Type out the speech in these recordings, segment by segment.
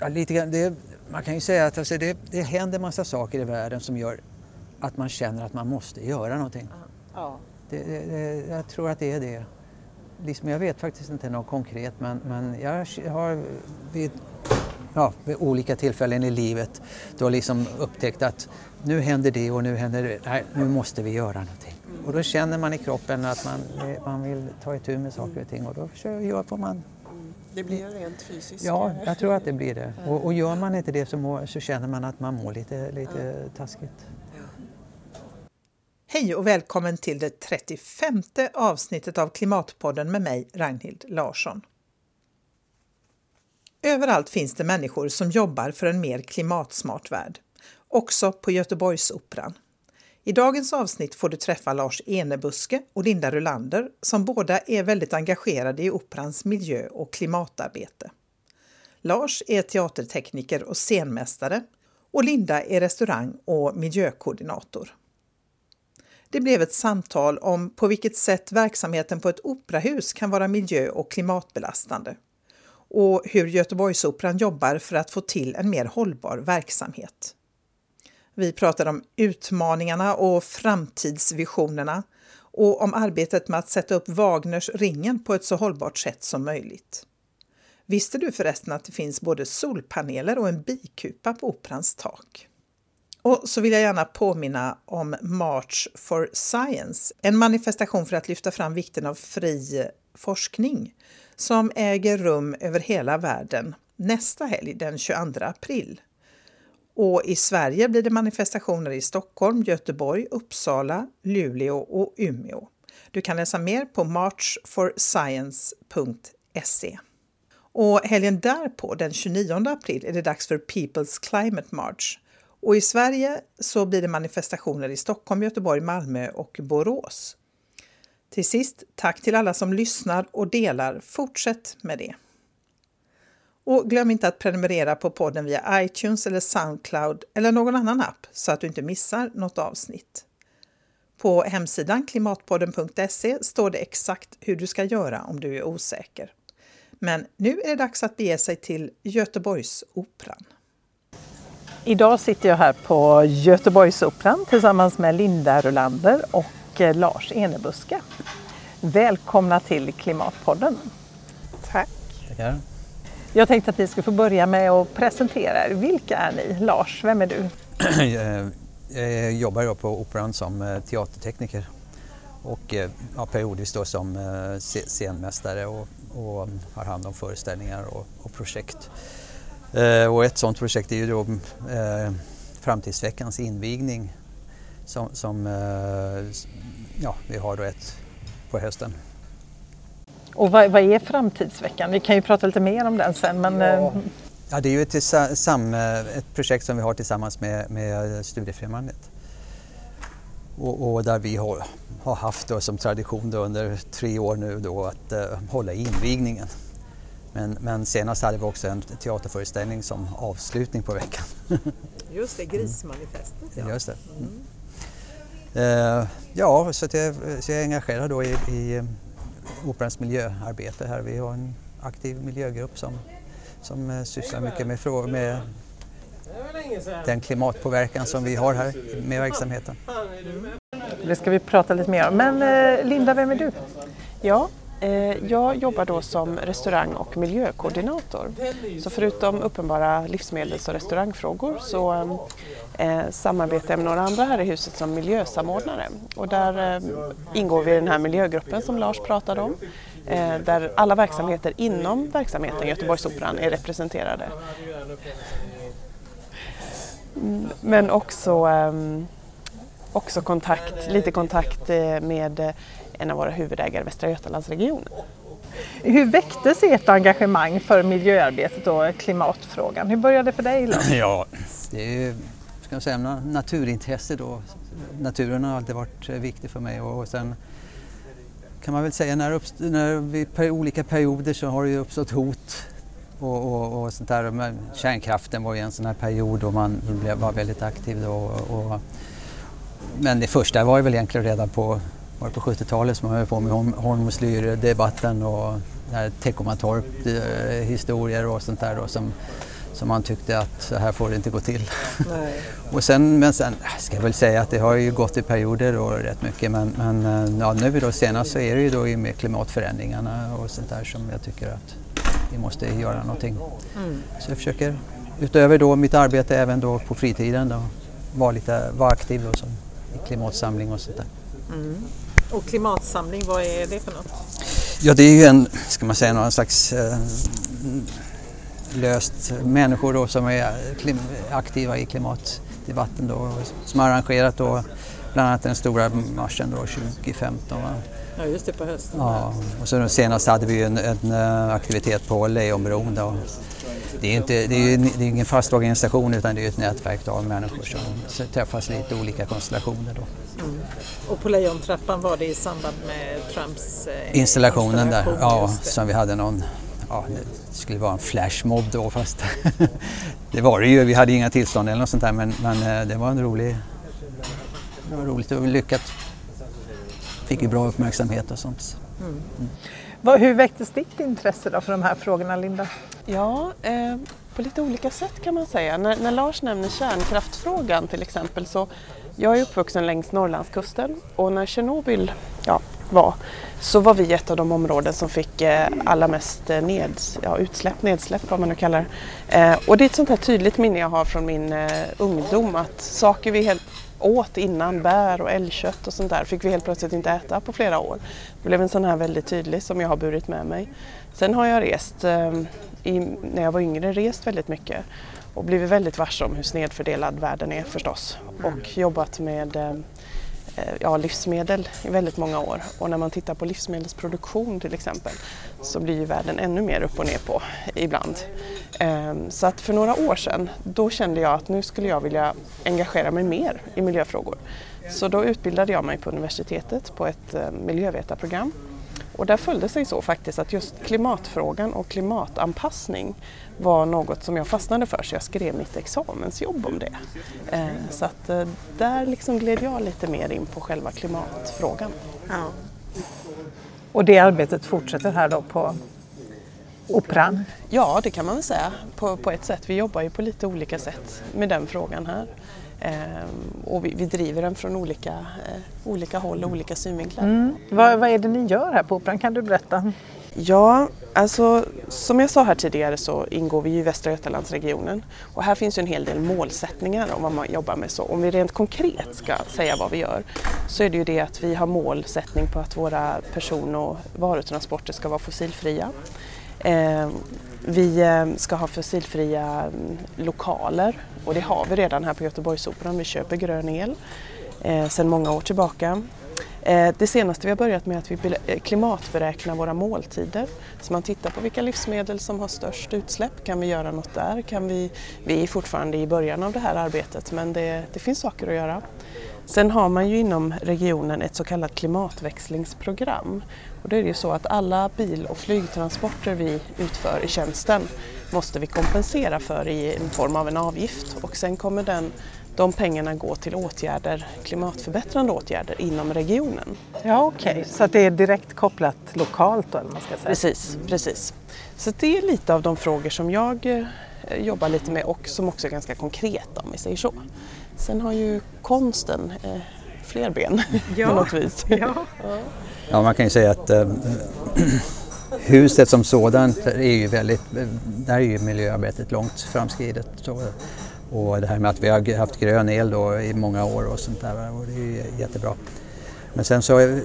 Ja, lite grann, det, man kan ju säga att alltså, det, det händer massa saker i världen som gör att man känner att man måste göra någonting. Ja. Det, det, jag tror att det är det. Liksom, jag vet faktiskt inte något konkret men, men jag har vid, ja, vid olika tillfällen i livet då liksom upptäckt att nu händer det och nu händer det. Nej, nu måste vi göra någonting. Och då känner man i kroppen att man, man vill ta itu med saker och ting och då gör får man Det blir rent fysiskt. Ja, jag tror att det blir det. Och, och gör man inte det så, må, så känner man att man mår lite, lite taskigt. Hej och välkommen till det 35 avsnittet av Klimatpodden med mig, Ragnhild Larsson. Överallt finns det människor som jobbar för en mer klimatsmart värld, också på Göteborgsoperan. I dagens avsnitt får du träffa Lars Enebuske och Linda Rulander som båda är väldigt engagerade i operans miljö och klimatarbete. Lars är teatertekniker och scenmästare och Linda är restaurang och miljökoordinator. Det blev ett samtal om på vilket sätt verksamheten på ett operahus kan vara miljö och klimatbelastande och hur Göteborgsoperan jobbar för att få till en mer hållbar verksamhet. Vi pratar om utmaningarna och framtidsvisionerna och om arbetet med att sätta upp Wagners ringen på ett så hållbart sätt som möjligt. Visste du förresten att det finns både solpaneler och en bikupa på operans tak? Och så vill jag gärna påminna om March for Science, en manifestation för att lyfta fram vikten av fri forskning som äger rum över hela världen nästa helg den 22 april. Och i Sverige blir det manifestationer i Stockholm, Göteborg, Uppsala, Luleå och Umeå. Du kan läsa mer på marchforscience.se. Och helgen därpå, den 29 april, är det dags för People's Climate March. Och i Sverige så blir det manifestationer i Stockholm, Göteborg, Malmö och Borås. Till sist, tack till alla som lyssnar och delar. Fortsätt med det. Och glöm inte att prenumerera på podden via iTunes eller Soundcloud eller någon annan app så att du inte missar något avsnitt. På hemsidan klimatpodden.se står det exakt hur du ska göra om du är osäker. Men nu är det dags att bege sig till Göteborgsoperan. Idag sitter jag här på Göteborgsoperan tillsammans med Linda Rulander och Lars Enebuska. Välkomna till Klimatpodden. Tack. Tackar. Jag tänkte att ni skulle få börja med att presentera er. Vilka är ni? Lars, vem är du? Eh, eh, jag jobbar då på Operan som eh, teatertekniker och ja, periodvis då som scenmästare och, och mm, har hand om föreställningar och, och projekt. Och ett sådant projekt är ju då mm, eh, Framtidsveckans invigning som, som eh, ja, vi har då ett på hösten. Och vad, vad, är Framtidsveckan? Vi kan ju prata lite mer om den sen. Men... Ja. ja det är ju ett, sam, ett projekt som vi har tillsammans med, med Studiefrämjandet. Och, och, där vi har, har haft då som tradition då under tre år nu då att uh, hålla invigningen. Men, men senast hade vi också en teaterföreställning som avslutning på veckan. Just det, Grismanifestet. Ja. Just det. Mm. Uh, ja, så, jag, så jag är engagerad då i, i Operans miljöarbete här. Vi har en aktiv miljögrupp som, som uh, sysslar mycket med, frågor, med den klimatpåverkan som vi har här med verksamheten. Det ska vi prata lite mer om. Men uh, Linda, vem är du? Ja, Eh, jag jobbar då som restaurang och miljökoordinator. Så förutom uppenbara livsmedels och restaurangfrågor så eh, eh, samarbetar jag med några andra här i huset som miljösamordnare. Och där ingår vi i den här miljögruppen som Lars pratade om. Där alla verksamheter inom verksamheten Göteborgsoperan är representerade. Mm, men också, ehm, också kontakt, lite kontakt med en av våra huvudägare, Västra Götalandsregionen. Hur väcktes ert engagemang för miljöarbetet och klimatfrågan? Hur började det för dig Lars? Ja, det är ska jag säga, naturintresse då. Naturen har alltid varit viktig för mig och sen kan man väl säga när, uppst- när vid olika perioder så har det uppstått hot och, och, och sånt där. Men kärnkraften var ju en sån här period då man blev, var väldigt aktiv då. Och, men det första var ju väl egentligen redan på var på 70-talet som man höll på med Holmslyr-debatten och Teckomatorp-historier och sånt där då, som, som man tyckte att så här får det inte gå till. och sen, men sen ska jag väl säga att det har ju gått i perioder och rätt mycket men, men eh, ja, nu då senast så är det ju då med klimatförändringarna och sånt där som jag tycker att vi måste göra någonting. Mm. Så jag försöker utöver då mitt arbete även då på fritiden då, vara, lite, vara aktiv då, som, i klimatsamling och sånt där. Mm. Och klimatsamling, vad är det för något? Ja, det är ju en, ska man säga, någon slags eh, löst människor då som är aktiva i klimatdebatten då, som har arrangerat då bland annat den stora marschen då 2015. Va? Ja, just det, på hösten. Ja, och så senast hade vi en, en eh, aktivitet på Lejonbron. Då. Det är, inte, det, är, det är ingen fast organisation utan det är ett nätverk av människor som träffas i lite olika konstellationer. Då. Mm. Och på Lejontrappan var det i samband med Trumps eh, installationen där, ja, som vi hade någon ja, det skulle vara en flashmob då fast det var det ju, vi hade inga tillstånd eller något sånt där men, men eh, det var en rolig, det var roligt och lyckat. Fick ju bra uppmärksamhet och sånt. Mm. Mm. Hur väcktes ditt intresse då för de här frågorna Linda? Ja, eh, på lite olika sätt kan man säga. När, när Lars nämner kärnkraftfrågan till exempel så jag är uppvuxen längs Norrlandskusten och när Tjernobyl ja, var så var vi ett av de områden som fick eh, allra mest eh, neds, ja, utsläpp, nedsläpp vad man nu kallar det. Eh, och det är ett sånt här tydligt minne jag har från min eh, ungdom att saker vi helt åt innan, bär och älgkött och sånt där, fick vi helt plötsligt inte äta på flera år. Det blev en sån här väldigt tydlig som jag har burit med mig. Sen har jag rest, eh, i, när jag var yngre, rest väldigt mycket och blivit väldigt varse om hur snedfördelad världen är förstås och jobbat med eh, Eh, ja, livsmedel i väldigt många år. Och när man tittar på livsmedelsproduktion till exempel så blir ju världen ännu mer upp och ner på ibland. Ehm, så att för några år sedan då kände jag att nu skulle jag vilja engagera mig mer i miljöfrågor. Så då utbildade jag mig på universitetet på ett eh, miljövetarprogram och där följde sig så faktiskt att just klimatfrågan och klimatanpassning var något som jag fastnade för så jag skrev mitt examensjobb om det. Eh, så att eh, där liksom gled jag lite mer in på själva klimatfrågan. Ja. Och det arbetet fortsätter här då på Operan? Ja, det kan man väl säga på, på ett sätt. Vi jobbar ju på lite olika sätt med den frågan här. Ehm, och vi, vi, driver den från olika, eh, olika håll och olika synvinklar. Mm. Vad, vad är det ni gör här på Operan? Kan du berätta? Ja, alltså som jag sa här tidigare så ingår vi i Västra Götalandsregionen och här finns ju en hel del målsättningar om vad man jobbar med. Så om vi rent konkret ska säga vad vi gör så är det ju det att vi har målsättning på att våra person och varutransporter ska vara fossilfria. Eh, vi eh, ska ha fossilfria mm, lokaler och det har vi redan här på Göteborgsoperan. Vi köper grön el eh, sedan många år tillbaka. Eh, det senaste vi har börjat med är att vi eh, klimatberäknar våra måltider. Så man tittar på vilka livsmedel som har störst utsläpp. Kan vi göra något där? Kan vi, vi är fortfarande i början av det här arbetet men det, det finns saker att göra. Sen har man ju inom regionen ett så kallat klimatväxlingsprogram. Och då är det ju så att alla bil och flygtransporter vi utför i tjänsten måste vi kompensera för i form av en avgift och sen kommer den de pengarna gå till åtgärder, klimatförbättrande åtgärder inom regionen. Ja okej, okay. så det är direkt kopplat lokalt då? Eller man ska säga. Precis, precis. Så det är lite av de frågor som jag eh, jobbar lite med och som också är ganska konkreta om vi säger så. Sen har ju konsten eh, fler ben ja. på något vis. Ja. ja, man kan ju säga att äh, huset som sådant är ju väldigt, där är ju miljöarbetet långt framskridet. Så, och det här med att vi har haft grön el då i många år och sånt där och det är ju jättebra. Men sen så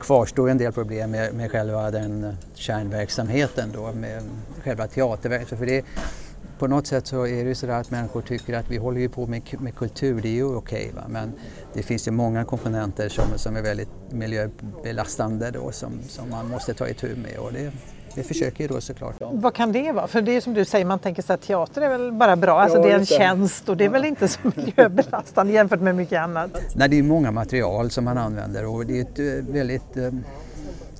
kvarstår en del problem med, med själva den kärnverksamheten då med själva teaterverksamheten. För det, på något sätt så är det ju sådär att människor tycker att vi håller ju på med, med kultur, det är ju okej okay, men det finns ju många komponenter som, som är väldigt miljöbelastande då som, som man måste ta itu med och det, det försöker ju då såklart. Vad kan det vara? För det är som du säger, man tänker sig att teater är väl bara bra, alltså ja, det är en tjänst och det är väl inte så miljöbelastande jämfört med mycket annat? Nej, det är många material som man använder och det är ett eh, väldigt eh,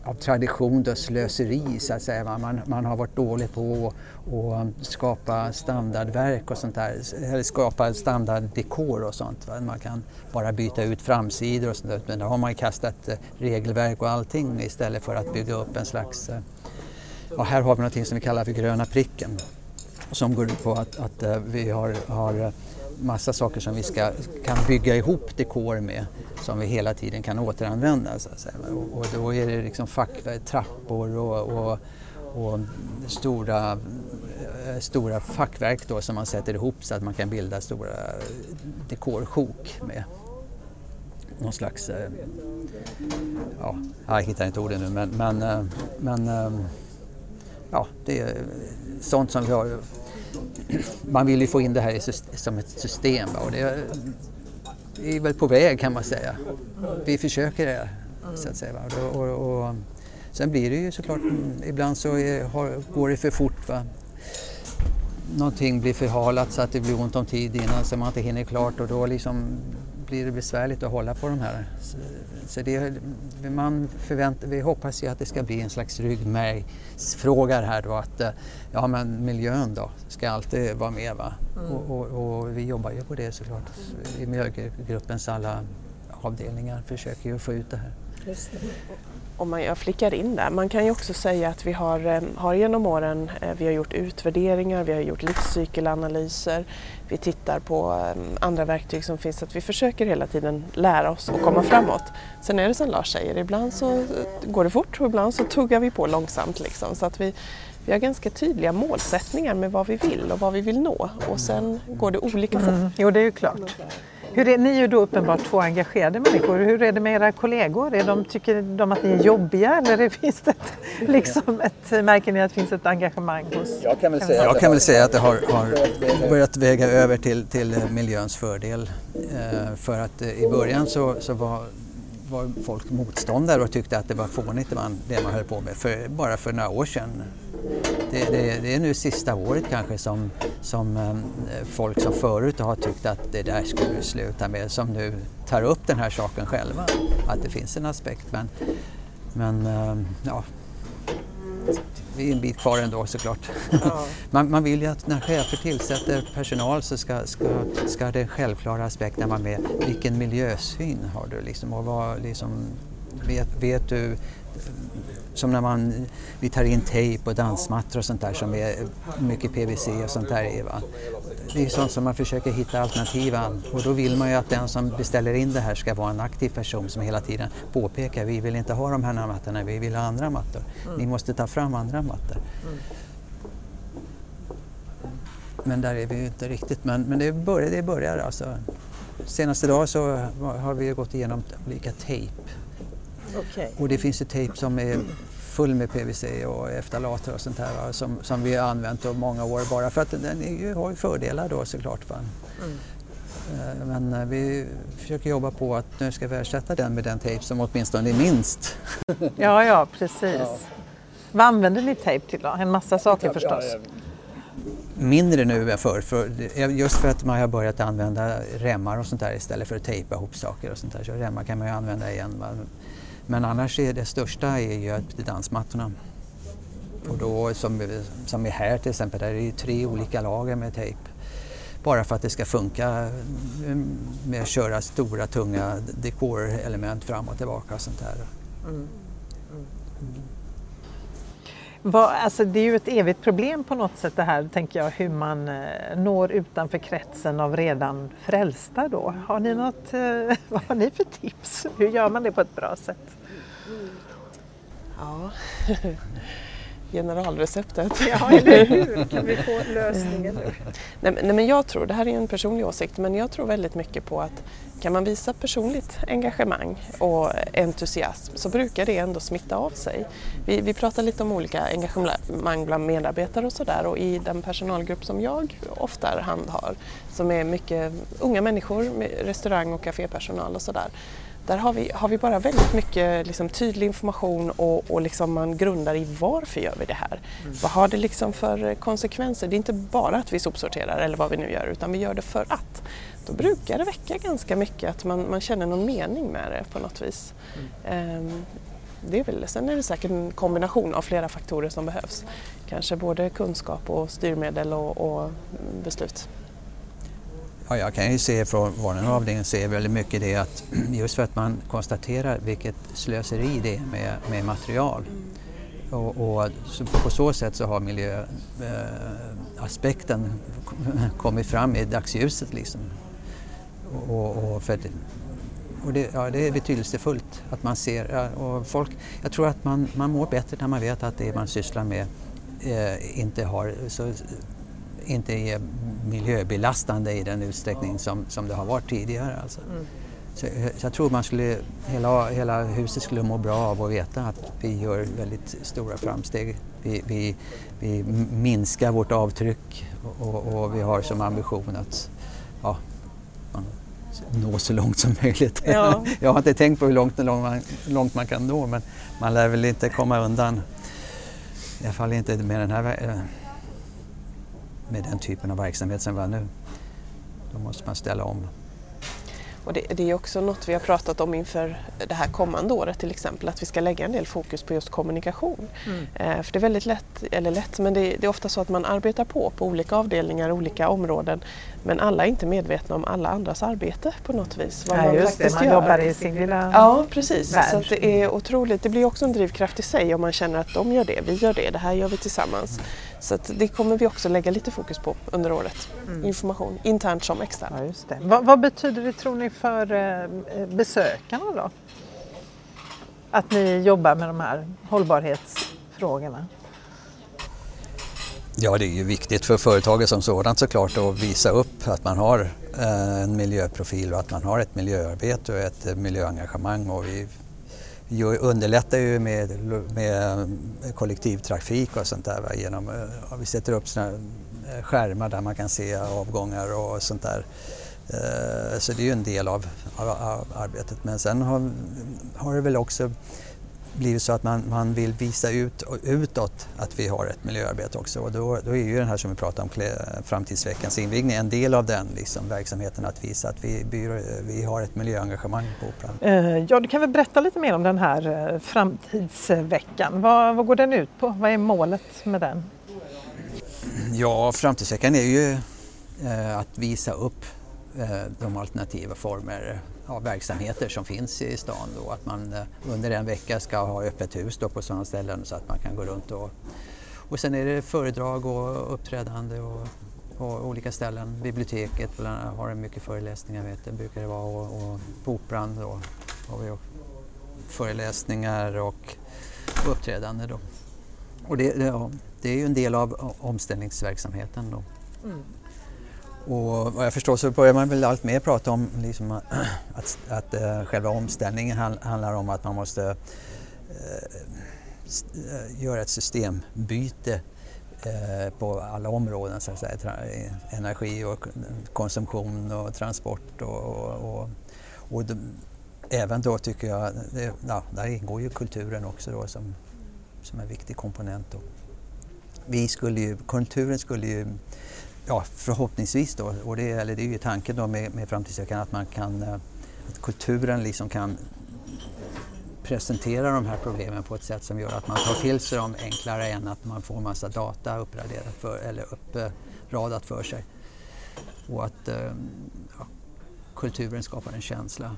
av tradition då slöseri så att säga. Man, man har varit dålig på och skapa standardverk och sånt där, eller skapa standarddekor och sånt. Va? Man kan bara byta ut framsidor och sånt där. Men då har man kastat eh, regelverk och allting istället för att bygga upp en slags... Eh, ja, här har vi något som vi kallar för gröna pricken. som går ut på att, att eh, vi har, har massa saker som vi ska, kan bygga ihop dekor med som vi hela tiden kan återanvända. Så att säga. Och, och då är det liksom fack, trappor och, och, och stora, Eh, stora fackverk då som man sätter ihop så att man kan bilda stora dekorsjok med. Någon slags, eh, ja, jag hittar inte orden nu men, men, eh, men ja, det är sånt som vi har man vill ju få in det här som ett system och det är väl på väg kan man säga. Vi försöker det så att säga. Och, och, och sen blir det ju såklart, mm, ibland så är, har, går det för fort. Va? Någonting blir förhalat så att det blir ont om tid innan så man inte hinner klart och då liksom blir det besvärligt att hålla på de här. Så, så det, man förväntar, vi hoppas ju att det ska bli en slags ryggmärgsfråga här då att ja men miljön då ska alltid vara med va. Mm. Och, och, och, vi jobbar ju på det såklart. I miljögruppens alla avdelningar försöker ju få ut det här. Om man, jag flickar in där, man kan ju också säga att vi har, eh, har genom åren eh, vi har gjort utvärderingar, vi har gjort livscykelanalyser, vi tittar på eh, andra verktyg som finns, att vi försöker hela tiden lära oss och komma framåt. Sen är det som Lars säger, ibland så går det fort och ibland så tuggar vi på långsamt. Liksom, så att vi, vi har ganska tydliga målsättningar med vad vi vill och vad vi vill nå och sen går det olika fort. Mm, jo, det är ju klart. Hur är, ni är ju då uppenbart två engagerade människor. Hur är det med era kollegor? Är de, tycker de att ni är jobbiga eller finns det ett, liksom ett, märker ni att det finns ett engagemang hos... Jag kan väl säga, jag kan väl säga att det har, har börjat väga över till, till miljöns fördel. Eh, för att eh, i början så, så var var folk motståndare och tyckte att det var fånigt det man, det man höll på med för, bara för några år sedan. Det, det, det, är nu sista året kanske som, som ehm, folk som förut har tyckt att det där skulle vi sluta med som nu tar upp den här saken själva. Att det finns en aspekt men, men ehm, ja, vi är en bit kvar ändå såklart. Ja. man, man vill ju att när chefer tillsätter personal så ska, ska, ska den självklara aspekten vara med. Vilken miljösyn har du liksom och vad liksom, vet, vet du som när man, vi tar in tejp och dansmattor och sånt där som är mycket PVC och sånt där i. Va? Det är sånt som man försöker hitta alternativa och då vill man ju att den som beställer in det här ska vara en aktiv person som hela tiden påpekar vi vill inte ha de här mattorna, vi vill ha andra mattor. Mm. Ni måste ta fram andra mattor. Mm. Men där är vi ju inte riktigt, men, men det, börjar, det börjar alltså. Senaste dag så har vi gått igenom olika tejp Okay. Och det finns ju tejp som är full med PVC och eftalater och sånt här som, som vi har använt i många år bara för att den är, har ju fördelar då såklart. Va? Mm. Eh, men eh, vi försöker jobba på att nu ska vi ersätta den med den tejp som åtminstone är minst. Ja, ja precis. Ja. Vad använder ni tejp till då? En massa saker förstås. Mindre nu än förr, för, just för att man har börjat använda remmar och sånt där istället för att tejpa ihop saker och sånt där. Så remmar kan man ju använda igen. Va? Men annars är det största är ju dansmattorna. Och då, som, som är här till exempel, där är det tre olika lager med tejp. Bara för att det ska funka mm, med att köra stora tunga dekorelement fram och tillbaka och sånt där. Mm. Vad, alltså det är ju ett evigt problem på något sätt det här, tänker jag, hur man eh, når utanför kretsen av redan frälsta då. Har ni något, eh, vad har ni för tips? Hur gör man det på ett bra sätt? Ja, generalreceptet. Ja, eller hur? Kan vi få lösningen nu? Nej, nej, men jag tror, det här är en personlig åsikt, men jag tror väldigt mycket på att kan man visa personligt engagemang och entusiasm så brukar det ändå smitta av sig. Vi, vi pratar lite om olika engagemang bland medarbetare och sådär och i den personalgrupp som jag ofta handhar som är mycket unga människor, restaurang och kafépersonal och sådär där har vi, har vi bara väldigt mycket liksom, tydlig information och, och liksom man grundar i varför gör vi det här? Mm. Vad har det liksom för konsekvenser? Det är inte bara att vi sopsorterar eller vad vi nu gör utan vi gör det för att. Då brukar det väcka ganska mycket att man, man känner någon mening med det på något vis. Mm. Um, det är väl, sen är det säkert en kombination av flera faktorer som behövs. Kanske både kunskap och styrmedel och, och beslut. Ja, jag kan ju se från vår avdelning ser väldigt mycket det att just för att man konstaterar vilket slöseri det är med, med material Och, och så på så sätt så har miljöaspekten eh, kommit fram i dagsljuset. Liksom. Och, och, för och det, ja, det är betydelsefullt att man ser, och folk, jag tror att man, man mår bättre när man vet att det man sysslar med eh, inte, har, så, inte är miljöbelastande i den utsträckning som, som det har varit tidigare. Alltså. Mm. Så, så, jag tror man skulle, hela, hela huset skulle må bra av att veta att vi gör väldigt stora framsteg. Vi, vi, vi minskar vårt avtryck och, och, vi har som ambition att ja, nå så långt som möjligt. Ja. Jag har inte tänkt på hur långt, långt, man, långt man kan nå men man lär väl inte komma undan, i alla fall inte med den här med den typen av verksamhet som vi har nu. Då måste man ställa om. Och det, det, är också något vi har pratat om inför det här kommande året till exempel, att vi ska lägga en del fokus på just kommunikation. Mm. Eh, för det är väldigt lätt, eller lätt, men det, det, är ofta så att man arbetar på på olika avdelningar, olika områden, men alla är inte medvetna om alla andras arbete på något vis. Vad ja, man just det, man gör. jobbar i sin lilla Ja, precis. Värld. Så det är otroligt. Det blir också en drivkraft i sig om man känner att de gör det, vi gör det, det här gör vi tillsammans. Mm. Så det kommer vi också lägga lite fokus på under året. Mm. Information, internt som externt. Ja, just det. Vad, vad, betyder det tror ni för eh, besökarna då? Att ni jobbar med de här hållbarhetsfrågorna? Ja, det är ju viktigt för företaget som sådant såklart att visa upp att man har eh, en miljöprofil och att man har ett miljöarbete och ett miljöengagemang. Och vi underlättar ju med, med kollektivtrafik och sånt där. Va? Genom, eh, vi sätter upp såna eh, skärmar där man kan se avgångar och sånt där. Eh, så det är ju en del av, av, av arbetet. Men sen har, har det väl också blivit så att man, man vill visa ut utåt att vi har ett miljöarbete också och då, då är ju den här som vi pratade om, framtidsveckans invigning, en del av den liksom, verksamheten att visa att vi, vi har ett miljöengagemang på Operan. Eh, ja, du kan väl berätta lite mer om den här eh, framtidsveckan. Vad, vad går den ut på? Vad är målet med den? Ja, framtidsveckan är ju eh, att visa upp de alternativa former ja, verksamheter som finns i stan. Då, att man eh, under en vecka ska ha öppet hus då på sådana ställen så att man kan gå runt och, och sen är det föredrag och uppträdande och, på olika ställen. Biblioteket har mycket föreläsningar vet jag, brukar det vara och, och på Operan då har vi föreläsningar och uppträdande. Då. Och det, det, ja, det är ju en del av omställningsverksamheten. Då. Mm. Och vad jag förstår så börjar man väl allt mer prata om liksom att, att uh, själva omställningen handlar om att man måste uh, göra ett systembyte uh, på alla områden, så att säga. energi och konsumtion och transport och, och, och, och de, även då tycker jag, det, ja, där ingår ju kulturen också då som, som en viktig komponent. Då. Vi skulle ju, kulturen skulle ju ja, förhoppningsvis då, och det, eller det är ju tanken då med, med framtidsveckan att man kan, eh, att kulturen liksom kan presentera de här problemen på ett sätt som gör att man tar till sig dem enklare än att man får massa data uppraderat för, eller uppradat för sig. Och att eh, ja, kulturen skapar en känsla.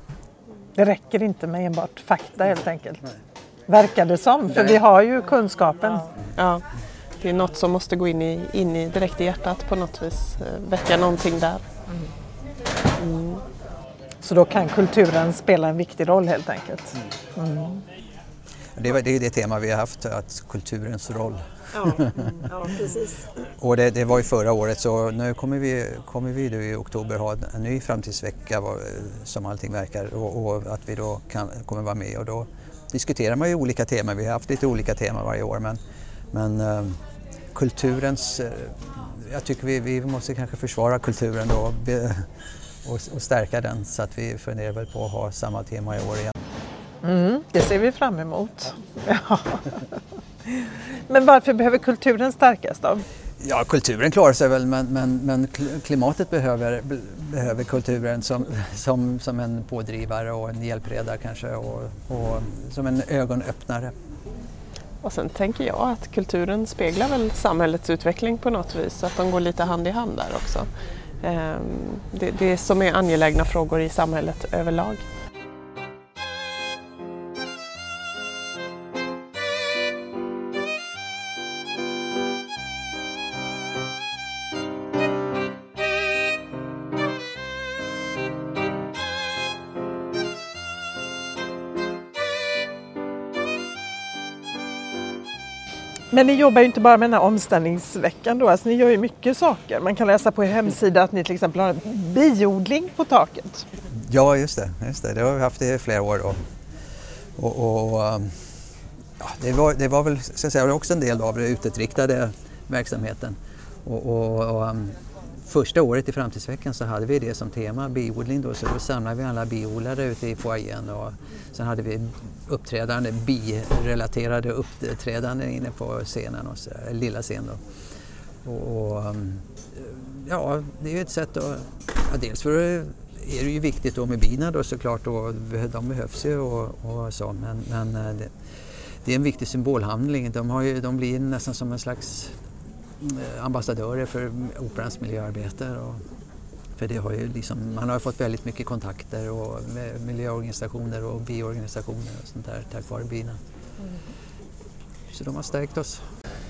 Det räcker inte med enbart fakta helt enkelt. Nej. Verkar det som, för vi har ju kunskapen. Ja. ja det är något som måste gå in i, in i direkt i hjärtat på något vis, eh, väcka någonting där. Mm. Så då kan kulturen spela en viktig roll helt enkelt? Mm. Det, är, det är det tema vi har haft, att kulturens roll. Ja, ja precis. och det, det, var ju förra året så nu kommer vi, kommer vi nu i oktober ha en ny framtidsvecka som allting verkar och, och att vi då kan, kommer vara med och då diskuterar man ju olika teman. Vi har haft lite olika teman varje år men, men eh, kulturens... Eh, jag tycker vi, vi måste kanske försvara kulturen då och, och stärka den så att vi funderar väl på att ha samma tema i år igen. Mm, det ser vi fram emot. Ja. Men varför behöver kulturen stärkas då? Ja, kulturen klarar sig väl men, men, men klimatet behöver, behöver kulturen som, som, som en pådrivare och en hjälpreda kanske och, och som en ögonöppnare. Och sen tänker jag att kulturen speglar väl samhällets utveckling på något vis, att de går lite hand i hand där också. Ehm, det, det som är angelägna frågor i samhället överlag. Men ni jobbar ju inte bara med den här omställningsveckan då, alltså ni gör ju mycket saker. Man kan läsa på er hemsida att ni till exempel har en biodling på taket. Ja, just det. Just det. det har vi haft i flera år. Och, och, och um, ja, det, var, det var väl ska jag säga, också en del av den utåtriktade verksamheten. Och, och, och um, första året i Framtidsveckan så hade vi det som tema, biodling då, så då samlade vi alla biodlare ute i foajén och sen hade vi uppträdande, birelaterade uppträdanden inne på scenen, och så, lilla scenen. då. Och, och, mm, ja, det är ju ett sätt att, ja, dels för att är det ju viktigt då med bina då såklart och de behövs ju och, och så men, men eh, det, det, är en viktig symbolhandling. De, har ju, de blir nästan som en slags Eh, ambassadörer för operans miljöarbete. Och, för det har ju liksom, man har fått väldigt mycket kontakter och med miljöorganisationer och biorganisationer och sånt där tack vare bina. Så de har stärkt oss.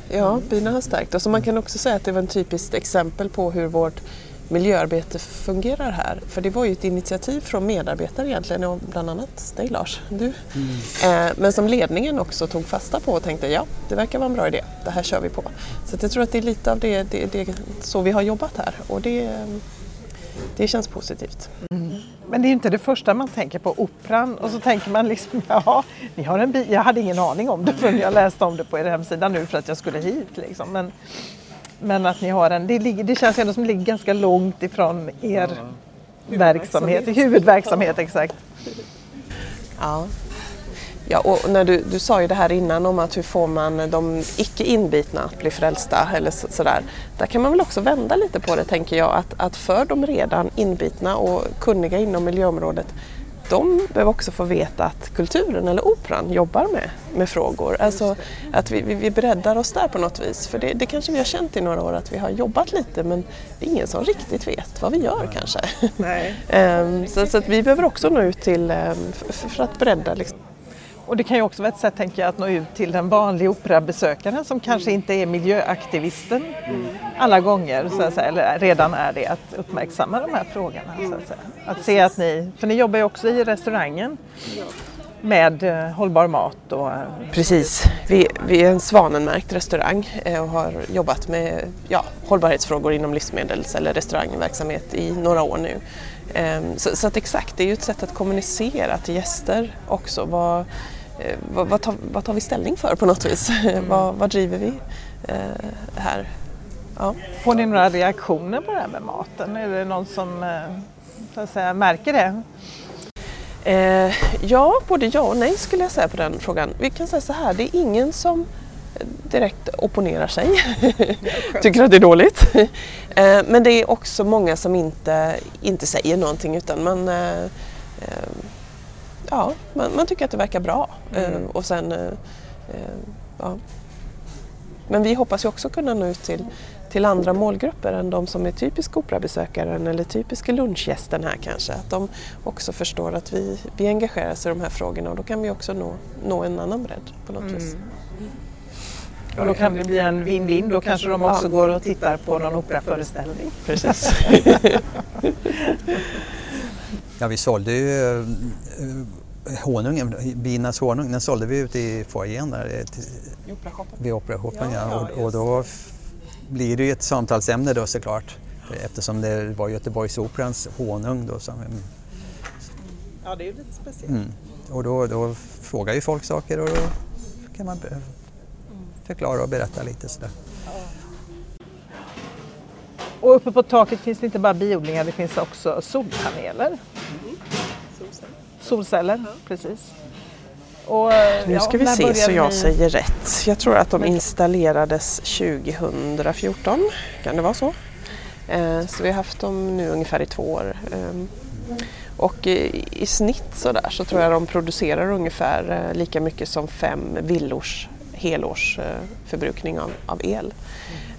Ja, bina har stärkt oss och man kan också säga att det var ett typiskt exempel på hur vårt miljöarbete fungerar här. För det var ju ett initiativ från medarbetare egentligen, och bland annat dig Lars, du. Mm. Eh, men som ledningen också tog fasta på och tänkte ja, det verkar vara en bra idé, det här kör vi på. Så jag tror att det är lite av det, det, det så vi har jobbat här och det, det känns positivt. Mm. Men det är inte det första man tänker på, operan, och så tänker man liksom ja, ni har en bil. Jag hade ingen aning om det förrän jag läste om det på er hemsida nu för att jag skulle hit. Liksom. Men, men att ni har en, det, ligger, det känns ändå som det ligger ganska långt ifrån er ja. verksamhet, huvudverksamhet exakt. Ja. Ja, och när du, du sa ju det här innan om att hur får man de icke inbitna att bli frälsta eller så, sådär. Där kan man väl också vända lite på det tänker jag att, att för de redan inbitna och kunniga inom miljöområdet de behöver också få veta att kulturen eller operan jobbar med, med frågor. Alltså att vi, vi, vi breddar oss där på något vis. För det, det kanske vi har känt i några år att vi har jobbat lite men det är ingen som riktigt vet vad vi gör kanske. um, så, så att vi behöver också nå ut till, um, för, för, att bredda liksom. Och det kan ju också vara ett sätt tänker jag, att nå ut till den vanliga operabesökaren som kanske inte är miljöaktivisten mm. alla gånger, så att säga, eller redan är det, att uppmärksamma de här frågorna. Så att, säga. att se att ni, för ni jobbar ju också i restaurangen med eh, hållbar mat. Och, eh, Precis, vi, vi är en svanenmärkt restaurang eh, och har jobbat med ja, hållbarhetsfrågor inom livsmedels eller restaurangverksamhet i några år nu. Ehm, så, så, att exakt, det är ju ett sätt att kommunicera till gäster också. Vad, vad, vad, tar, vad tar, vi ställning för på något vis? Mm. vad, vad, driver vi eh, här? Ja. Får ni några reaktioner på det här med maten? Är det någon som eh, så att säga, märker det? Eh, ja, både ja och nej skulle jag säga på den frågan. Vi kan säga så här, det är ingen som direkt opponerar sig, tycker att det är dåligt. Eh, men det är också många som inte, inte säger någonting utan man, eh, eh, ja, man, man tycker att det verkar bra. Mm. Och sen, ja. Men vi hoppas ju också kunna nå ut till, till andra målgrupper än de som är typiska operabesökaren eller typiska lunchgästen här kanske. Att de också förstår att vi, vi engagerar oss i de här frågorna och då kan vi också nå, nå en annan bredd på något mm. vis. Och då kan det bli en win-win. Då kanske de också går och tittar på någon operaföreställning. Precis. ja, vi sålde ju äh, honungen, binas honung, den sålde vi ute i foajén där. Eh, vid operashoppen. Ja, och, och då blir det ju ett samtalsämne då såklart. Eftersom det var Göteborgsoperans honung då som... Ja, det är ju lite speciellt. Mm. Och då, då frågar ju folk saker och då kan man förklara och berätta lite sådär. Och uppe på taket finns det inte bara biodlingar, det finns också solpaneler. Mm. Solceller. Solceller, ja. precis. Och, nu ska ja, vi se så jag ni... säger rätt. Jag tror att de installerades 2014, kan det vara så? Eh, så vi har haft dem nu ungefär i två år. Eh, och i, i snitt så där så tror jag de producerar ungefär eh, lika mycket som fem villors helårsförbrukning av, av el.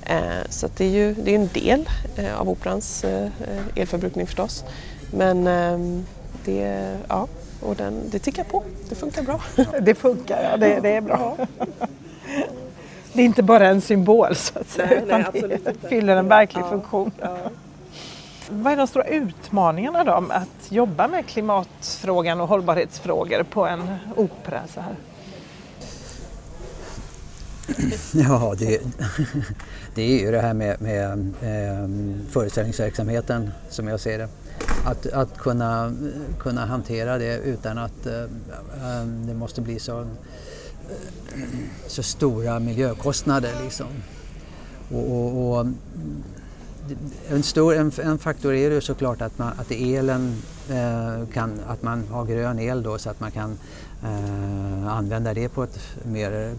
Mm. Så det är ju det är en del eh, av Operans eh, elförbrukning förstås. Men ehm, det, ja, och den, det tickar på, det funkar bra. Det funkar, ja det, det är bra. Det är inte bara en symbol så att säga, nej, nej, utan det fyller en verklig ja, funktion. Ja. Vad är de stora utmaningarna då att jobba med klimatfrågan och hållbarhetsfrågor på en opera så här? Ja, det, det är ju det här med, med eh, föreställningsverksamheten som jag ser det. Att, att kunna, kunna hantera det utan att eh, ehm, det måste bli så, eh, så stora miljökostnader. Liksom. Och, och, och en, stor, en, en, faktor är ju såklart att, man, att elen eh, kan, att man har grön el då så att man kan eh, använda det på ett mer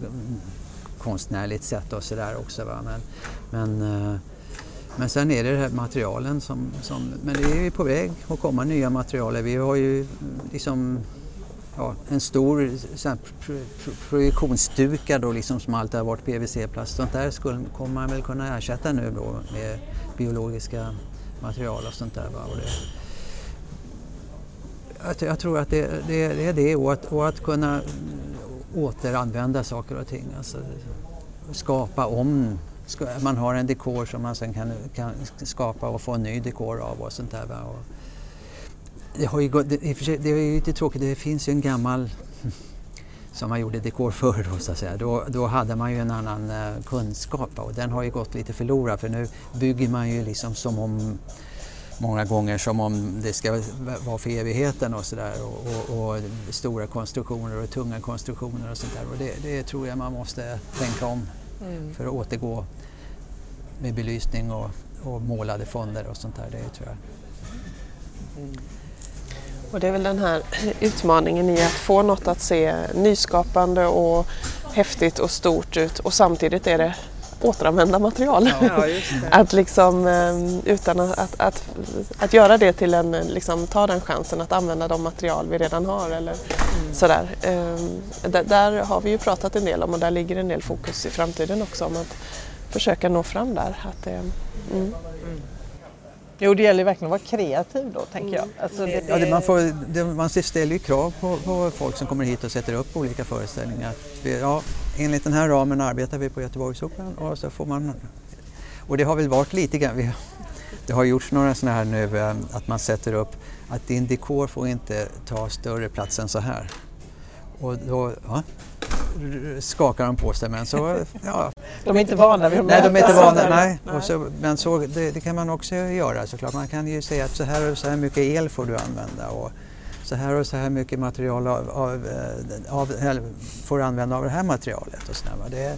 konstnärligt sätt och sådär också. Va? Men, men, eh, men sen är det det här materialen som, som, men det är ju på väg att komma nya material. Vi har ju eh, liksom ja, en stor projektionsduka då liksom som alltid har varit PVC-plast. Sånt där skulle, kommer man väl kunna ersätta nu då med biologiska material och sånt där. Va? Och det, jag, jag tror att det, det, det är det och att, och att kunna återanvända saker och ting. Alltså, skapa om. Man har en dekor som man sen kan, kan skapa och få en ny dekor av och sånt där. Och det, har ju gått, det, det är ju lite tråkigt, det finns ju en gammal som man gjorde dekor förr då, så att säga. Då, då hade man ju en annan eh, kunskap och den har ju gått lite förlorad för nu bygger man ju liksom som om många gånger som om det ska vara för evigheten och sådär och, och, och, stora konstruktioner och tunga konstruktioner och sånt där och det, det tror jag man måste tänka om mm. för att återgå med belysning och, och målade fonder och sånt där. Det tror jag. Mm. Och det är väl den här utmaningen i att få något att se nyskapande och häftigt och stort ut och samtidigt är det återanvända material. Ja, att liksom ehm, utan att, att, att, att, göra det till en, liksom ta den chansen att använda de material vi redan har eller mm. sådär. Ehm, där, där, har vi ju pratat en del om och där ligger en del fokus i framtiden också om att försöka nå fram där. Att det, mm. Jo, det gäller verkligen att vara kreativ då, tänker jag. Alltså, det, ja, det, man, får, det, man ställer ju krav på, på, folk som kommer hit och sätter upp olika föreställningar. Ja, enligt den här ramen arbetar vi på Göteborgsoperan och så får man... Och det har väl varit lite grann... Vi, det har gjorts några sådana här nu eh, att man sätter upp att din dekor får inte ta större plats än så här. Och då ja, skakar de på sig men så... Ja. De är inte vana vid att Nej, de är inte vana. Nej. Och så, men så, det, det, kan man också göra såklart. Man kan ju säga att så här och så här mycket el får du använda. Och, så här och så här mycket material av, av, eh, av, får använda av det här materialet. Och, så, det,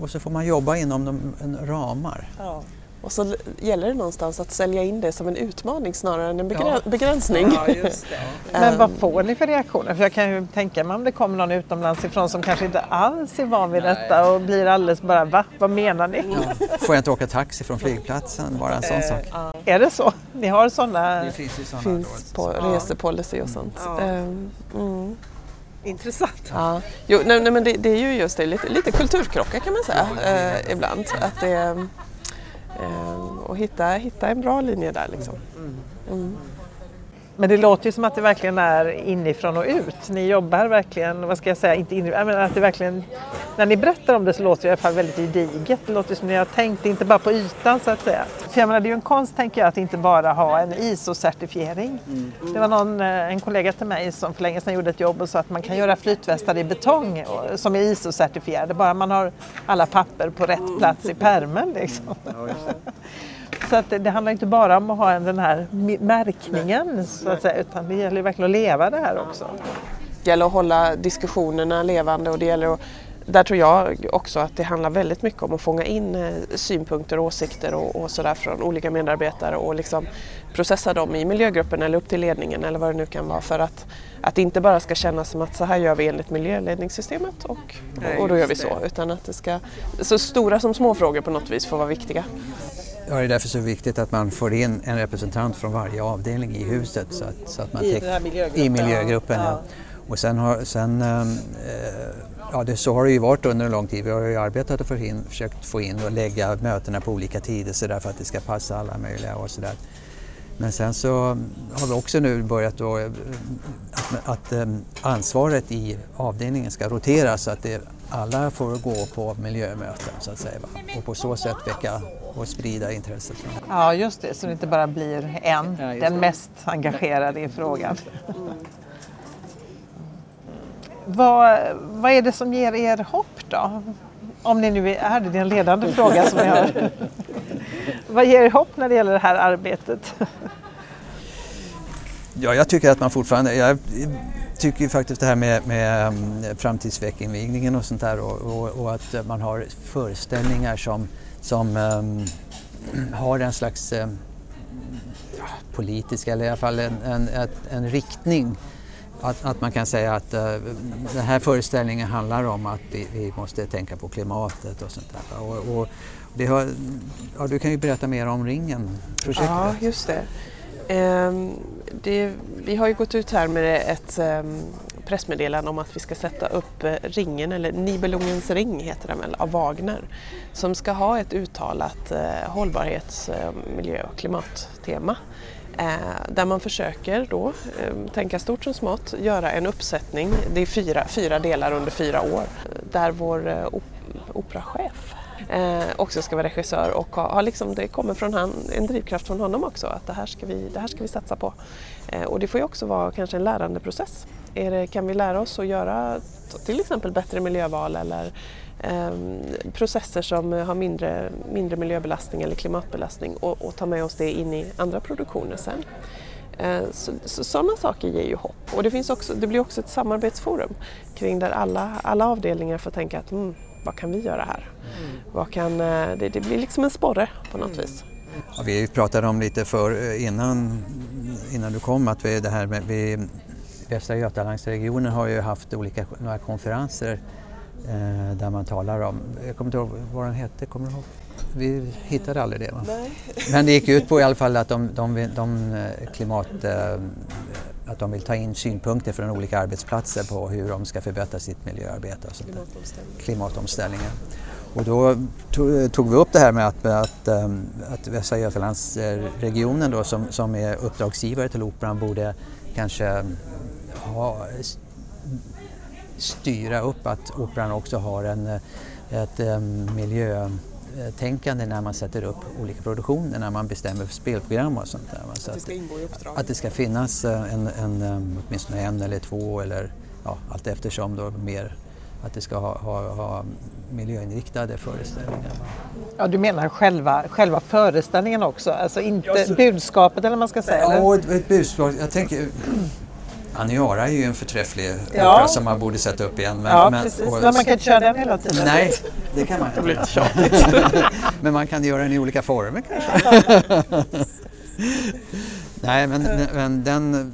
och så får man jobba inom de, ramar. Ja. Och så gäller det någonstans att sälja in det som en utmaning snarare än en begrä ja. begränsning. Ja, Men vad får ni för reaktioner? För jag kan ju tänka mig om det kommer någon utomlands ifrån som kanske inte alls är van vid Nej. detta och blir alldeles bara va? Vad menar ni? Ja. Får jag inte åka taxi från flygplatsen? Bara en sån sak. Äh, är det så? Ni har sådana? Det finns ju sådana. finns på resepolicy och sånt. Mm. Mm. Intressant. Ja. Jo, nej, nej, men det, det, är ju just det, lite, lite kulturkrockar kan man säga eh, ibland. Att det, Ehm, och hitta, hitta en bra linje där. Liksom. Mm. Men det låter ju som att det verkligen är inifrån och ut. Ni jobbar verkligen, vad ska jag säga, inte inifrån, men att det verkligen, när ni berättar om det så låter det i alla fall väldigt gediget. Det låter som ni har tänkt, inte bara på ytan så att säga. För jag menar, det är ju en konst tänker jag att inte bara ha en ISO-certifiering. Mm. Det var någon, eh, en kollega till mig som för länge sedan gjorde ett jobb och sa att man kan göra flytvästar i betong som är ISO-certifierade, bara man har alla papper på rätt plats i pärmen. Liksom. Ja, så att det, det, handlar inte bara om att ha den här märkningen så att säga, utan det gäller verkligen att leva det här också. Det gäller att hålla diskussionerna levande och det gäller att där tror jag också att det handlar väldigt mycket om att fånga in eh, synpunkter och åsikter och, och sådär från olika medarbetare och liksom processa dem i miljögruppen eller upp till ledningen eller vad det nu kan vara för att, att det inte bara ska kännas som att så här gör vi enligt miljöledningssystemet och, och då gör vi så utan att det ska, så stora som små frågor på något vis får vara viktiga. Ja, det är därför så viktigt att man får in en representant från varje avdelning i huset. Så att, så att man I, miljögruppen? I miljögruppen, ja. ja. Och sen har, sen, ehm, eh, ja, det, så har det ju varit under en lång tid. Vi har ju arbetat och in, försökt få in och lägga mötena på olika tider så där för att det ska passa alla möjliga och sådär. Men sen så har vi också nu börjat då eh, att, att ehm, ansvaret i avdelningen ska roteras så att det, alla får gå på miljömöten så att säga. Och på så sätt väcka och sprida intresset. Ja, just det, så det inte bara blir en, ja, den mest engagerade i frågan. vad, vad är det som ger er hopp då? Om ni nu är det, det är en ledande fråga som jag har. Vad ger er hopp när det gäller det här arbetet? Ja, jag tycker att man fortfarande, jag tycker ju faktiskt det här med, med mm, framtidsveckinvigningen och sånt där och, och, och, att man har föreställningar som, som um, har en slags um, politisk eller i alla fall en, en, en riktning. Att, att, man kan säga att uh, den här föreställningen handlar om att vi, vi, måste tänka på klimatet och sånt där. Och, och det har, ja, du kan ju berätta mer om Ringen-projektet. Ja, just det. Um, det. Vi har ju gått ut här med ett ehm, pressmeddelande om att vi ska sätta upp eh, ringen, eller Nibelungens ring heter den väl, av Wagner, som ska ha ett uttalat eh, hållbarhets-, ehm, miljö och klimattema. Eh, där man försöker då, ehm, tänka stort som smått, göra en uppsättning, det är fyra, fyra delar under fyra år, där vår operachef eh, också ska vara regissör och ha, ha liksom, det kommer från han, en drivkraft från honom också att det här ska vi, det här ska vi satsa på. Eh, och det får ju också vara kanske en lärandeprocess. Är det, kan vi lära oss att göra till exempel bättre miljöval eller eh, processer som har mindre, mindre miljöbelastning eller klimatbelastning och, och ta med oss det in i andra produktioner sen. Eh, så, så, sådana saker ger ju hopp och det, finns också, det blir också ett samarbetsforum kring där alla, alla avdelningar får tänka att mm, vad kan vi göra här? Mm. Vad kan, eh, det, det, blir liksom en sporre på något mm. vis. Ja, vi pratade om lite för eh, innan, innan du kom att vi, det här med vi, Västra Götalandsregionen har ju haft olika några konferenser eh, där man talar om, jag kommer inte ihåg vad den hette, kommer du ihåg? Vi hittade aldrig det va? Nej. Men det gick ut på i alla fall att de, de, de, de eh, klimat eh, att de vill ta in synpunkter från olika arbetsplatser på hur de ska förbättra sitt miljöarbete. Och sånt Klimatomställning. Klimatomställningen. Och då tog vi upp det här med att, att, ehm, att Västra Götalandsregionen då, som, som är uppdragsgivare till Operan borde kanske ha, styra upp att Operan också har en, ett ehm, miljö tänkande när man sätter upp olika produktioner, när man bestämmer spelprogram och sånt där. Så att det ska ingå i uppdraget? Att det ska finnas eh, en, en, eh, åtminstone en eller två eller ja, allt eftersom då mer att det ska ha, ha, ha miljöinriktade föreställningar. Ja, du menar själva, själva föreställningen också, alltså inte ja, så, budskapet eller vad man ska säga? Ja, ett, ett budskap. Jag tänker, Aniara är ju en förträfflig ja. opera som man borde sätta upp igen. Men, ja, men, precis. Och, men man kan inte köra den hela tiden. Nej, det kan man inte. Det blir tjatigt. men man kan göra den i olika former kanske. Nej, men, men den,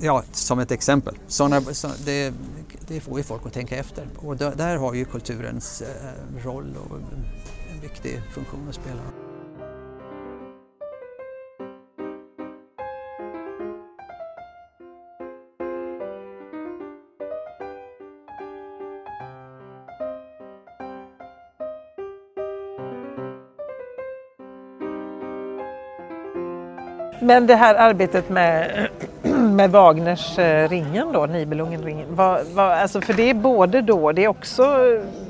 ja, som ett exempel. Såna, så, det, det får ju folk att tänka efter. Och där, där har ju kulturens eh, roll och en viktig funktion att spela. Men det här arbetet med, med Wagners eh, ringen då, Nibelungenringen, vad, vad, alltså för det är både då, det är också,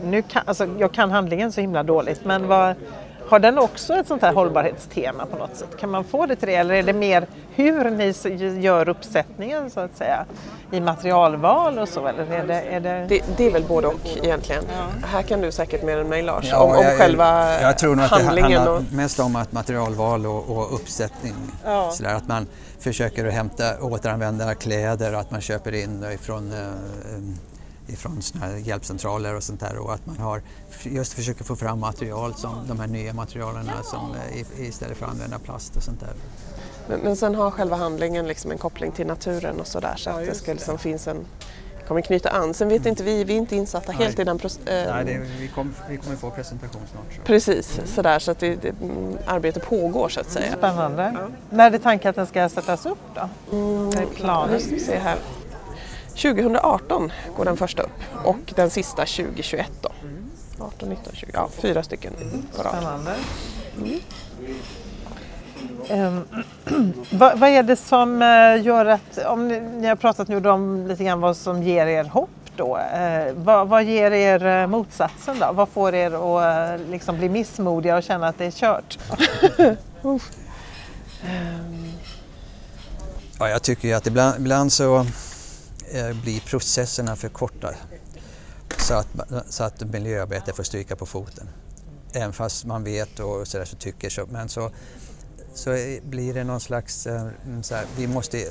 nu kan, alltså jag kan handlingen så himla dåligt, men vad, har den också ett sånt här hållbarhetstema på något sätt? Kan man få det till det eller är det mer hur ni gör uppsättningen så att säga i materialval och så? Eller är det, är det... Det, det är väl både och egentligen. Ja. Här kan du säkert mer än mig Lars ja, om, om jag, själva Jag tror nog att det handlar och... mest om att materialval och, och uppsättning. Ja. Sådär, att man försöker att hämta, återanvända kläder, att man köper in ifrån eh, ifrån såna hjälpcentraler och sånt där och att man har just försöker få fram material som de här nya materialen som, eh, istället för att använda plast och sånt där. Men, men sen har själva handlingen liksom en koppling till naturen och sådär så, så att det ska liksom finns en kommer knyta an. Sen vet mm. inte vi, vi är inte insatta Nej. helt i den processen. Äh, Nej, det, vi, kom, vi kommer få presentation snart. Så. Precis, mm. sådär så att det, det, mm, arbetet pågår så att säga. Spännande. Ja. När är det tanken att den ska sättas upp då? Mm, det är planen. Nu ska vi se här. 2018 går den första upp och den sista 2021 då. 18, 19, 20, ja fyra stycken på rad. Spännande. Mm. Ehm, vad, vad, är det som eh, gör att, om ni, ni, har pratat nu om lite grann vad som ger er hopp då, eh, vad, vad, ger er eh, motsatsen då? Vad får er att liksom bli missmodiga och känna att det är kört? Ehm. Ja, jag tycker ju att ibland, ibland så blir processerna för korta. så att, så att miljöarbetet får stryka på foten. Även fast man vet och så, där, så tycker så. Men så, så blir det någon slags... Eh, mm, så här, vi måste,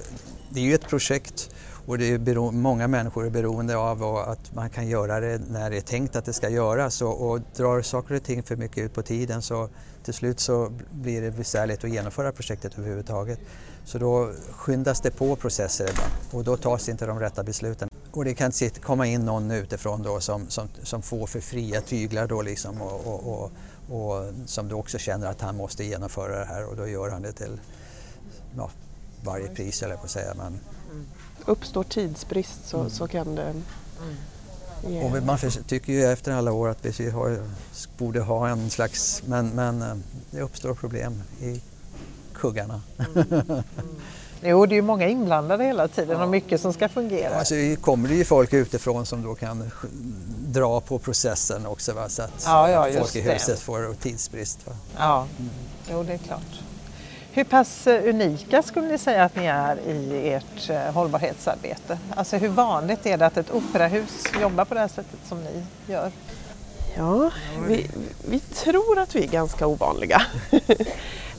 det är ju ett projekt och det är bero, många människor är beroende av att man kan göra det när det är tänkt att det ska göras och, och drar saker och ting för mycket ut på tiden så till slut så blir det besvärligt att genomföra projektet överhuvudtaget. Så då skyndas det på processer och då tas inte de rätta besluten. Och det kan komma in någon utifrån då som, som, som får för fria tyglar då liksom och, och, och, och som då också känner att han måste genomföra det här och då gör han det till ja, varje pris eller på att säga. Men... Mm. Uppstår tidsbrist så, mm. så kan det Yeah. Och man tycker ju efter alla år att vi har, borde ha en slags, men, men eh, det uppstår problem i kuggarna. Mm. Mm. Jo, det är ju många inblandade hela tiden och mycket som ska fungera. Alltså, kommer det ju folk utifrån som då kan dra på processen också va? så att ja, ja, folk i huset får tidsbrist. Va? Ja, mm. jo det är klart. Hur pass eh, unika skulle ni säga att ni är i ert eh, hållbarhetsarbete? Alltså hur vanligt är det att ett operahus jobbar på det här sättet som ni gör? Ja, vi, vi tror att vi är ganska ovanliga.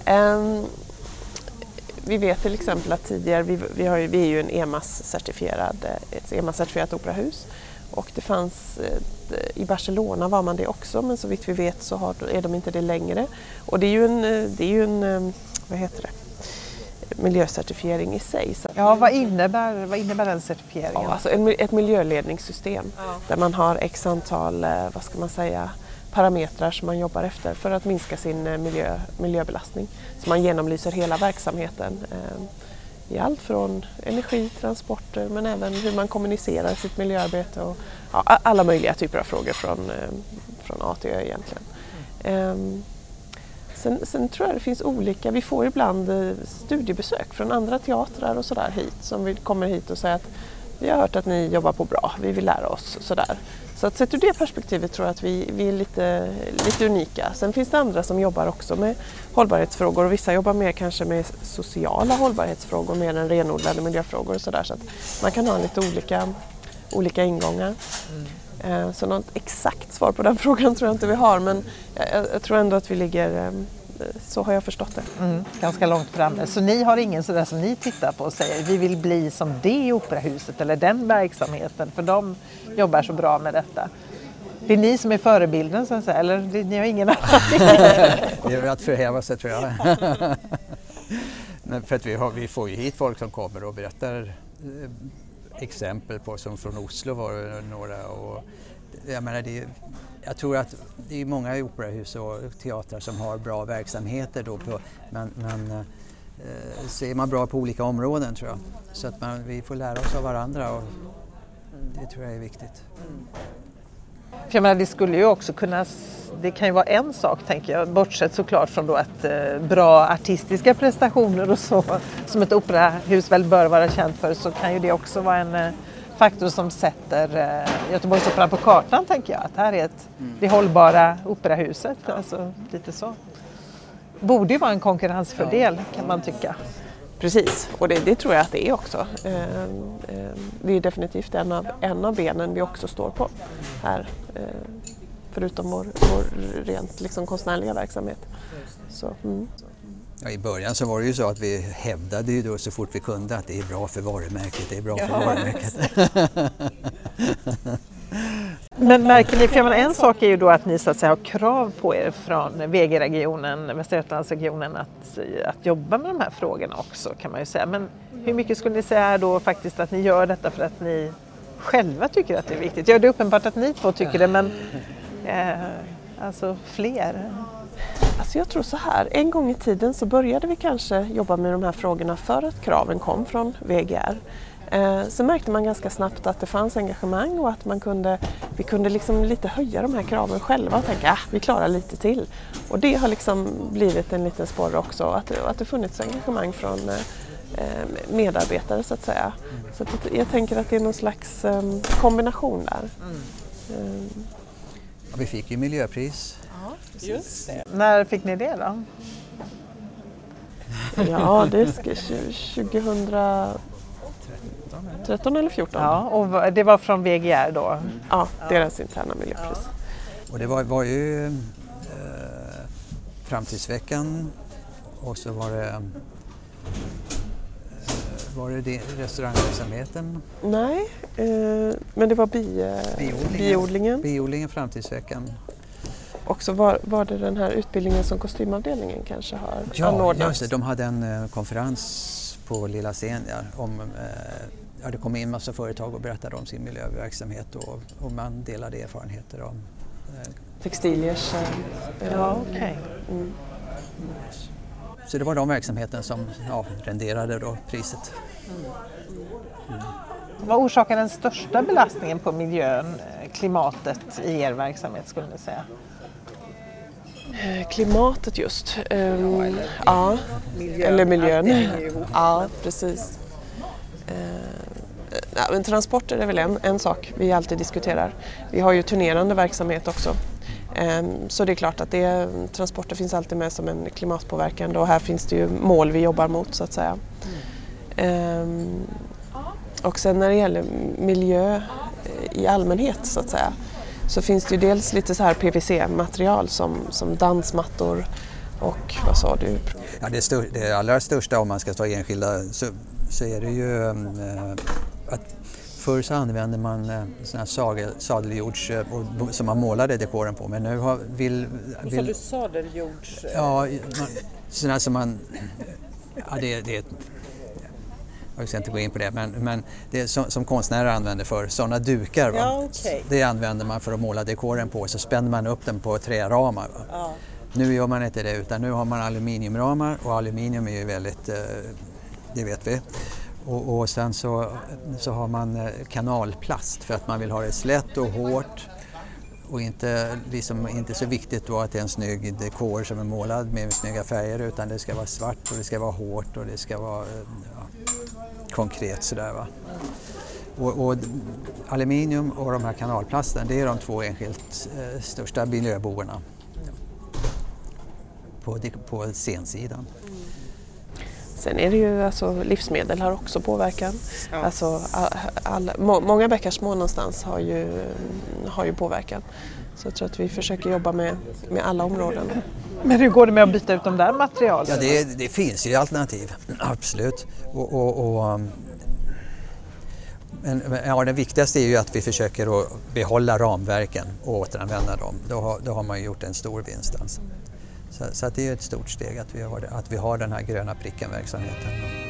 um, vi vet till exempel att tidigare, vi, vi, har, vi är ju en EMAS-certifierad, eh, ett EMAS-certifierat operahus och det fanns i Barcelona var man det också men så vitt vi vet så har, är de inte det längre. Och det är ju en, det är ju en vad heter det, miljöcertifiering i sig. Ja, vad innebär, vad innebär den certifieringen? Ja, alltså en, ett miljöledningssystem ja. där man har x antal, eh, vad ska man säga, parametrar som man jobbar efter för att minska sin eh, miljö, miljöbelastning. Så man genomlyser hela verksamheten eh, i allt från energi, transporter men även hur man kommunicerar sitt miljöarbete och ja, alla möjliga typer av frågor från, eh, från A till Ö egentligen. Mm. Sen, sen, tror jag det finns olika, vi får ibland eh, studiebesök från andra teatrar och sådär hit som vi kommer hit och säger att vi har hört att ni jobbar på bra, vi vill lära oss sådär. Så att sett ur det perspektivet tror jag att vi, vi är lite, lite unika. Sen finns det andra som jobbar också med hållbarhetsfrågor och vissa jobbar mer kanske med sociala hållbarhetsfrågor mer än renodlade miljöfrågor och sådär. Så att man kan ha lite olika, olika ingångar. Mm. Eh, så något exakt svar på den frågan tror jag inte vi har men jag, jag tror ändå att vi ligger ehm, så har jag förstått det. Mm, ganska långt framme. Så ni har ingen sådär som ni tittar på och säger vi vill bli som det operahuset eller den verksamheten för de jobbar så bra med detta. Det är ni som är förebilden så att säga, eller ni har ingen annan? det är att förhäva sig tror jag. Men för att vi, har, vi får ju hit folk som kommer och berättar eh, exempel på, som från Oslo var det några. Och, jag, menar, det, jag tror att det är många operahus och teatrar som har bra verksamheter då på, men, men eh, så är man bra på olika områden tror jag. Så att man, vi får lära oss av varandra och det tror jag är viktigt. För jag menar, det skulle ju också kunna, det kan ju vara en sak tänker jag, bortsett såklart från då att eh, bra artistiska prestationer och så, som ett operahus väl bör vara känt för, så kan ju det också vara en eh, faktor som sätter eh, Göteborgsoperan på kartan tänker jag. Att här är ett, mm. det hållbara operahuset, alltså lite så. Borde ju vara en konkurrensfördel kan man tycka. Precis, och det, det, tror jag att det är också. Eh, eh, det är definitivt en av, en av benen vi också står på här. Eh, förutom vår, vår rent liksom konstnärliga verksamhet. Så, mm. Ja, I början så var det ju så att vi hävdade ju då så fort vi kunde att det är bra för varumärket, det är bra för varumärket. Men märker ni, för menar, en sak är ju då att ni så att säga har krav på er från VG-regionen, Västra Götalandsregionen att, att jobba med de här frågorna också kan man ju säga. Men hur mycket skulle ni säga då faktiskt att ni gör detta för att ni själva tycker att det är viktigt? Ja, det är uppenbart att ni två tycker det men eh, alltså fler? Alltså jag tror så här, en gång i tiden så började vi kanske jobba med de här frågorna för att kraven kom från VGR. Eh, så märkte man ganska snabbt att det fanns engagemang och att man kunde, vi kunde liksom lite höja de här kraven själva och tänka att ah, vi klarar lite till. Och det har liksom blivit en liten sporre också, att, att det funnits engagemang från eh, medarbetare så att säga. Så att jag tänker att det är någon slags um, kombination där. Mm. Ja, vi fick ju miljöpris. Ja, just det. När fick ni det då? Ja, det ska 2000 eller? 13 eller 14. Ja, och det var från VGR då? Ja, deras interna miljöpris. Och det var, var ju eh, Framtidsveckan och så var det, eh, var det, det restaurangverksamheten, Nej, eh, men det var bi, eh, Biodlingen. biodlingen. biodlingen Framtidsveckan. Och så var, var det den här utbildningen som kostymavdelningen kanske har Ja, anordnat. just det. De hade en eh, konferens på Lilla scen där om eh, ja, det kom in massa företag och berättade om sin miljöverksamhet och, och man delade erfarenheter om eh, Textiliers. eh, Ja, okej. mm. Så det var de verksamheten som ja, renderade då priset. Vad orsakar den största belastningen på miljön, eh, klimatet i er verksamhet skulle ni säga? Eh, Klimatet just. Ehm, ja, eller miljön. Ja, precis. Eh, ja, men transporter är väl en, en sak vi alltid diskuterar. Vi har ju turnerande verksamhet också. Ehm, så det är klart att det, transporter finns alltid med som en klimatpåverkande och här finns det ju mål vi jobbar mot så att säga. Ehm, och sen när det gäller miljö i allmänhet så att säga så finns det ju dels lite så här PVC-material som, som dansmattor och vad sa du? Ja, det, stör, det allra största om man ska ta enskilda så, så är det ju eh, att förr så använde man eh, såna här sadeljords eh, som man målade dekoren på men nu har, vill... vill sadeljords... Ja, man, sådana som man... Ja, det, det är ett- jag ska inte gå in på det, men, men det som, som konstnärer använder för sådana dukar. Ja, okej. Det använder man för att måla dekoren på, så spänner man upp den på träramar. Va? Nu gör man inte det, utan nu har man aluminiumramar och aluminium är ju väldigt, eh, det vet vi. Och, och sen så, så har man eh, kanalplast för att man vill ha det slätt och hårt och inte, liksom, inte så viktigt då att det är en snygg dekor som är målad med snygga färger utan det ska vara svart och det ska vara hårt och det ska vara eh, ja, konkret sådär va. Och, och aluminium och de här kanalplasten det är de två enskilt eh, största miljöbovarna på, på scensidan. Sen är det ju alltså livsmedel har också påverkan. Alltså, all, all, må, många bäckar små någonstans har ju, har ju påverkan. Så jag tror att vi försöker jobba med, med alla områden. Men hur går det med att byta ut de där materialen? Ja, det, det finns ju alternativ, absolut. Och, och, och, um, men, men, ja, det viktigaste är ju att vi försöker att behålla ramverken och återanvända dem. Då har, då har man ju gjort en stor vinst. Alltså. Så, så att det är ett stort steg att vi har, att vi har den här gröna pricken-verksamheten.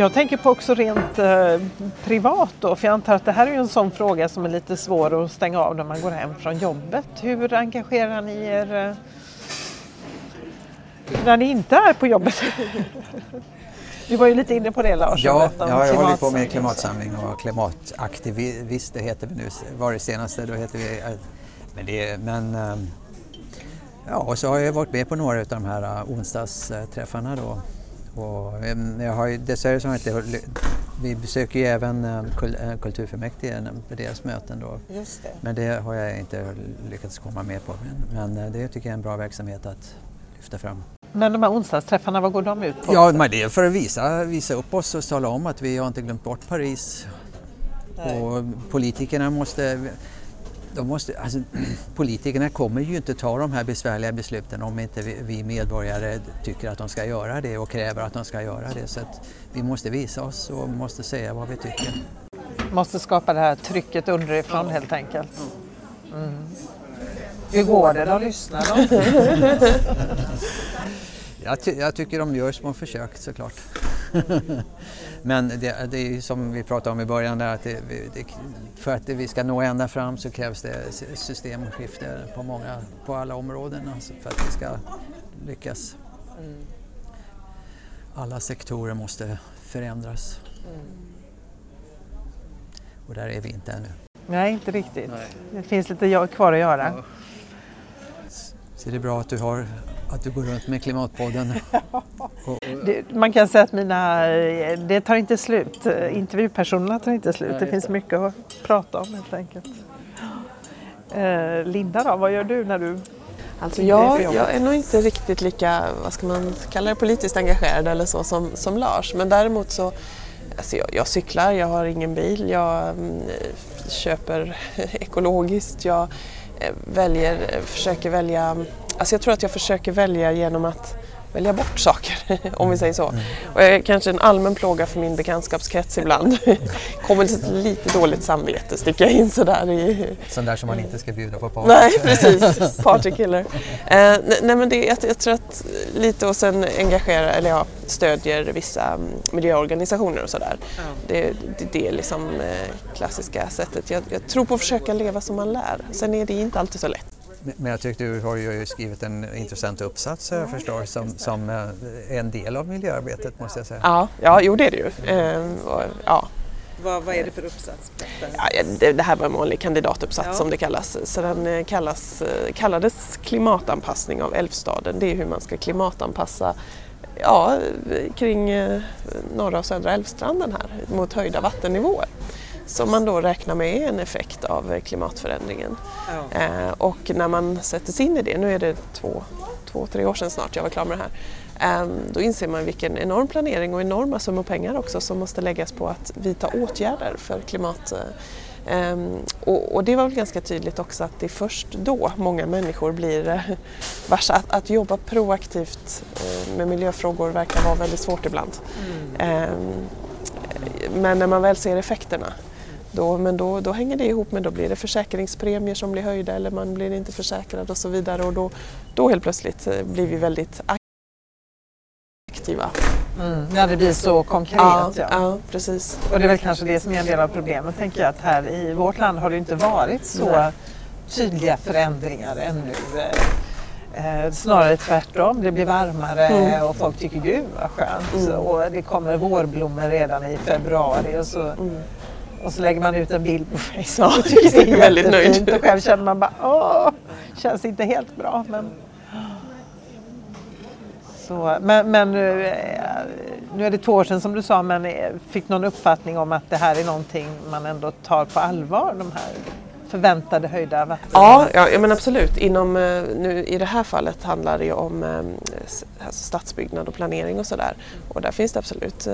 Jag tänker på också rent eh, privat då, för jag antar att det här är en sån fråga som är lite svår att stänga av när man går hem från jobbet. Hur engagerar ni er eh, när ni inte är på jobbet? Du var ju lite inne på det Lars. Ja, ja jag håller på med klimatsamling. och klimataktivister heter vi nu. Var det senaste då heter vi... eh, Men, det, men ehm, ja, och så har jag varit med på några av de här eh, onsdagsträffarna då. Och jag har ju, dessvärre så har inte... Vi besöker ju även eh, kul- kulturfullmäktige på deras möten då. Just det. Men det har jag inte lyckats komma med på. Men, men eh, det tycker jag är en bra verksamhet att lyfta fram. Men de här onsdagsträffarna, vad går de ut på? Ja, men det är för att visa, visa upp oss och tala om att vi har inte glömt bort Paris. Och politikerna måste, de måste alltså, politikerna kommer ju inte ta de här besvärliga besluten om inte vi, vi medborgare tycker att de ska göra det och kräver att de ska göra det. Så vi måste visa oss och måste säga vad vi tycker. Måste skapa det här trycket underifrån helt enkelt. Mm. Hur går det då? Lyssnar de? Jag, ty jag tycker de gör små försök såklart. Men det, det är som vi pratade om i början där att det, det, för att vi ska nå ända fram så krävs det systemskifte på, många, på alla områden alltså för att vi ska lyckas. Alla sektorer måste förändras. Och där är vi inte ännu. Nej, inte riktigt. Det finns lite kvar att göra. Så det är bra att du har Att du går runt med Klimatpodden. Det, man kan säga att mina, det tar inte slut. Intervjupersonerna tar inte slut. Det finns mycket att prata om helt enkelt. Eh, Linda då, vad gör du när du Alltså jag, jag är nog inte riktigt lika, vad ska man kalla det, politiskt engagerad eller så som, som Lars. Men däremot så, alltså jag, jag cyklar, jag har ingen bil, jag mm, köper ekologiskt, jag eh, väljer, försöker välja, alltså jag tror att jag försöker välja genom att välja bort saker, om vi säger så. Mm. Och jag är kanske en allmän plåga för min bekantskapskrets ibland. Kommer lite, lite dåligt samvete, sticker jag in sådär. I... Sån där som man inte ska bjuda på party. Nej, precis. Partykiller. Eh, nej, men det, jag, jag tror att lite och sen engagera, eller ja, stödjer vissa mm, miljöorganisationer och sådär. Det, det, det är liksom eh, klassiska sättet. Jag, jag tror på att försöka leva som man lär. Sen är det inte alltid så lätt. Men jag tyckte du har ju skrivit en intressant uppsats jag förstår som, som är eh, en del av miljöarbetet måste jag säga. Ja, ja jo det är det ju. Ehm, ja. Vad, vad är det för uppsats? Ja, det, det, här var en vanlig kandidatuppsats ja. som det kallas. Så den eh, kallas, eh, kallades klimatanpassning av Älvstaden. Det är hur man ska klimatanpassa ja, kring norra och södra Älvstranden här mot höjda vattennivåer som man då räknar med är en effekt av klimatförändringen. Ja. Eh, och när man sätter sig in i det, nu är det två, två, tre år sedan snart jag var klar med det här, eh, då inser man vilken enorm planering och enorma summor pengar också som måste läggas på att vidta åtgärder för klimat Um, och, och, det var väl ganska tydligt också att det är först då många människor blir uh, varsa. Att, att jobba proaktivt uh, med miljöfrågor verkar vara väldigt svårt ibland. Mm. Um, men när man väl ser effekterna då, men då, då hänger det ihop med då blir det försäkringspremier som blir höjda eller man blir inte försäkrad och så vidare och då, då helt plötsligt eh, blir vi väldigt aktiva. Mm, när det blir så konkret. Ja, ja. ja, precis. Och det är väl kanske det som är en del av problemet tänker jag att här i vårt land har det inte varit så Nej. tydliga förändringar ännu. Eh, snarare tvärtom, det blir varmare mm. och folk tycker gud vad skönt. Mm. Och det kommer vårblommor redan i februari och så mm. Och så lägger man ut en bild på Facebook tycker det är väldigt nöjd. Och själv känner man bara åh, känns inte helt bra. Men, så, men, men nu, eh, nu är det två år sedan som du sa, men eh, fick någon uppfattning om att det här är någonting man ändå tar på allvar, de här förväntade höjda vatten? Ja, ja men absolut. Inom, eh, nu, I det här fallet handlar det ju om eh, alltså stadsbyggnad och planering och sådär. Och där finns det absolut eh,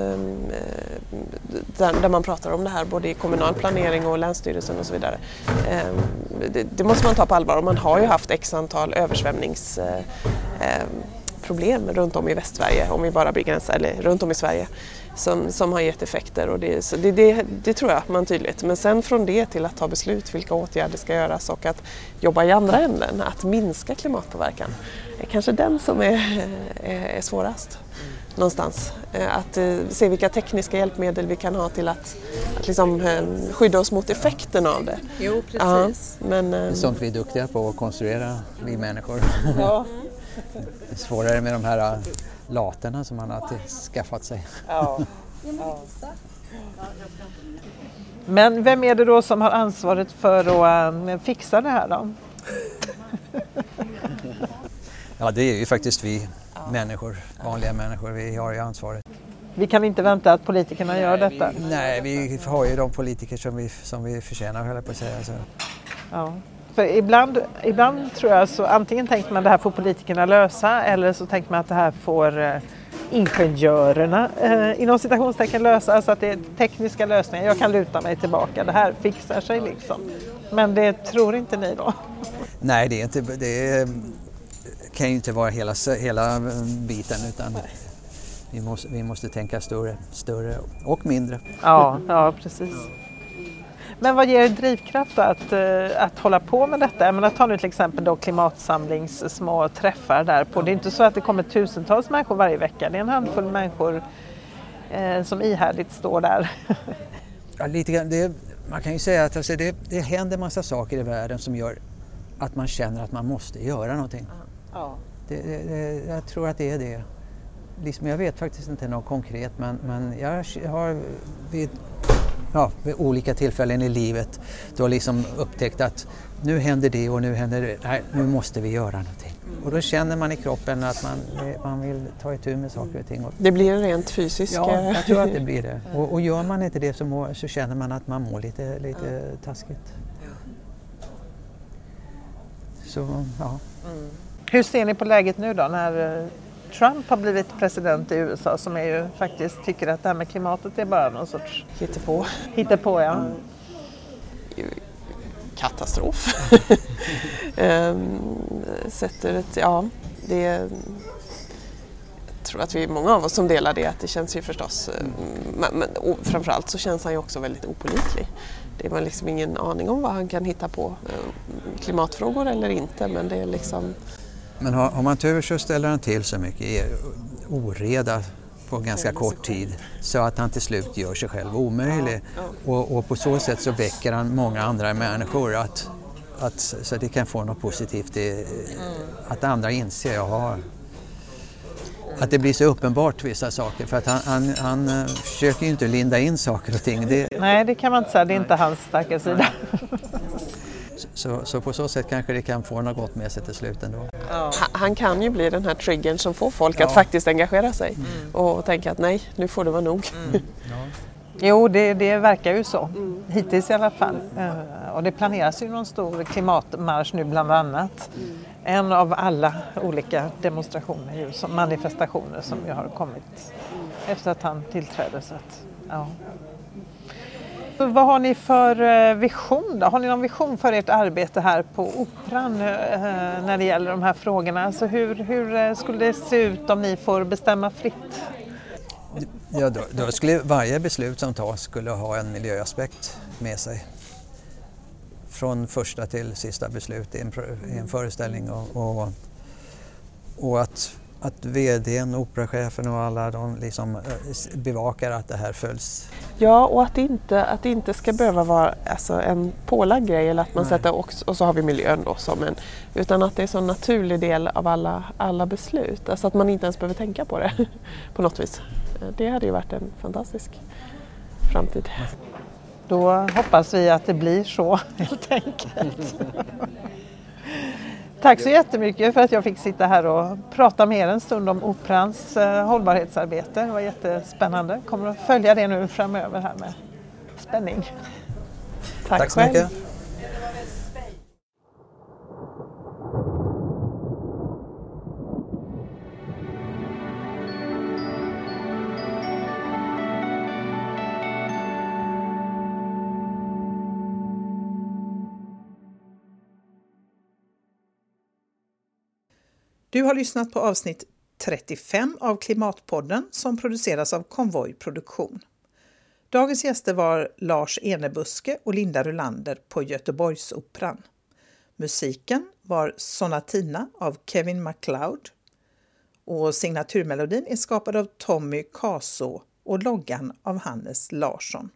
där, där, man pratar om det här både i kommunal planering och länsstyrelsen och så vidare. Det, det måste man ta på allvar och man har ju haft x antal översvämningsproblem runt om i Västsverige, om vi bara begränsar, eller runt om i Sverige som, som har gett effekter och det, det, det, det, tror jag man tydligt. Men sen från det till att ta beslut vilka åtgärder ska göras och att jobba i andra änden, att minska klimatpåverkan, är kanske den som är, är, är svårast. Någonstans. Eh, att eh, se vilka tekniska hjälpmedel vi kan ha till att, att liksom, eh, skydda oss mot effekten av det. Jo, precis. Ja, men, det är sånt vi är duktiga på att konstruera, vi människor. Ja. Det är svårare med de här laterna som han har skaffat sig. Ja. Ja. Men vem är det då som har ansvaret för att fixa det här då? ja, det är ju faktiskt vi människor, vanliga människor, vi har ju ansvaret. Vi kan inte vänta att politikerna nej, gör detta? Vi, nej, vi har ju de politiker som vi, som vi förtjänar, höll jag på att säga. Så. Ja. För ibland, ibland tror jag så antingen tänker man att det här får politikerna lösa eller så tänker man att det här får eh, ingenjörerna eh, inom citationstecken lösa, alltså att det är tekniska lösningar. Jag kan luta mig tillbaka, det här fixar sig liksom. Men det tror inte ni då? Nej, det, är inte, det kan ju inte vara hela, hela biten utan vi måste, vi måste tänka större, större och mindre. Ja, ja precis. Men vad ger drivkraft att, eh, att hålla på med detta? Jag menar, ta nu till exempel då klimatsamlings små träffar där på. Det är inte så att det kommer tusentals människor varje vecka. Det är en handfull människor eh, som ihärdigt står där. ja, lite grann, det, man kan ju säga att alltså, det, det händer massa saker i världen som gör att man känner att man måste göra någonting. Ja. Det, det, jag tror att det är det. Liksom, jag vet faktiskt inte något konkret men, men jag har vid ja, vid olika tillfällen i livet. Har liksom upptäckt att nu händer det och nu händer det. Nej, nu måste vi göra någonting. Och då känner man i kroppen att man, man vill ta itu med saker och ting. Det blir en rent fysisk... Ja, jag tror att det blir det. Och, och gör man inte det så, må, så känner man att man mår lite, lite taskigt. Så, ja. Mm. Hur ser ni på läget nu då när eh, Trump har blivit president i USA som är ju faktiskt tycker att det här med klimatet är bara någon sorts hittepå. Hittepå ja. Mm. Katastrof. um, sätter ett, ja, det jag tror att vi är många av oss som delar det att det känns ju förstås, mm. men, men framförallt så känns han ju också väldigt opolitlig. Det är man liksom ingen aning om vad han kan hitta på, eh, klimatfrågor eller inte men det är liksom men har, har man tur så ställer han till så mycket oreda på ganska kort tid så att han till slut gör sig själv omöjlig. Och, och på så sätt så väcker han många andra människor att, att, så att det kan få något positivt, i, mm. att andra inser, jaha, att det blir så uppenbart vissa saker för att han, han, han eh, försöker ju inte linda in saker och ting. Det... Nej, det kan man inte säga, det är inte hans starka sida. Så, så, på så sätt kanske det kan få något gott med sig till slut ändå. Ja. Han kan ju bli den här triggern som får folk ja. att faktiskt engagera sig mm. och tänka att nej, nu får det vara nog. Mm. Ja. Jo, det, det, verkar ju så. Mm. Hittills i alla fall. Uh, och det planeras ju någon stor klimatmarsch nu bland annat. Mm. En av alla olika demonstrationer, som manifestationer som ju har kommit efter att han tillträdde. Så att, ja. Vad har ni för eh, vision då? Har ni någon vision för ert arbete här på Operan eh, när det gäller de här frågorna? Alltså hur, hur eh, skulle det se ut om ni får bestämma fritt? Ja, då, då skulle varje beslut som tas skulle ha en miljöaspekt med sig. Från första till sista beslut i en, i en föreställning och, och, och att att vdn, operachefen och alla de liksom eh, bevakar att det här följs. Ja, och att det inte, att det inte ska behöva vara alltså, en pålagd grej eller att man Nej. sätter och, och så har vi miljön då som en, utan att det är en naturlig del av alla, alla beslut. Alltså att man inte ens behöver tänka på det på något vis. Det hade ju varit en fantastisk framtid. Då hoppas vi att det blir så helt enkelt. Tack så jättemycket för att jag fick sitta här och prata med er en stund om Operans eh, hållbarhetsarbete. Det var jättespännande. Kommer att följa det nu framöver här med spänning. Tack, Tack så mycket. Du har lyssnat på avsnitt 35 av Klimatpodden som produceras av Konvoj Produktion. Dagens gäster var Lars Enebuske och Linda Rulander på Göteborgsoperan. Musiken var Sonatina av Kevin MacLeod och signaturmelodin är skapad av Tommy Kaso och loggan av Hannes Larsson.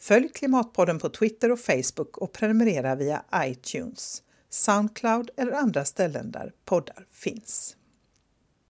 Följ Klimatpodden på Twitter och Facebook och prenumerera via iTunes. Soundcloud eller andra ställen där poddar finns.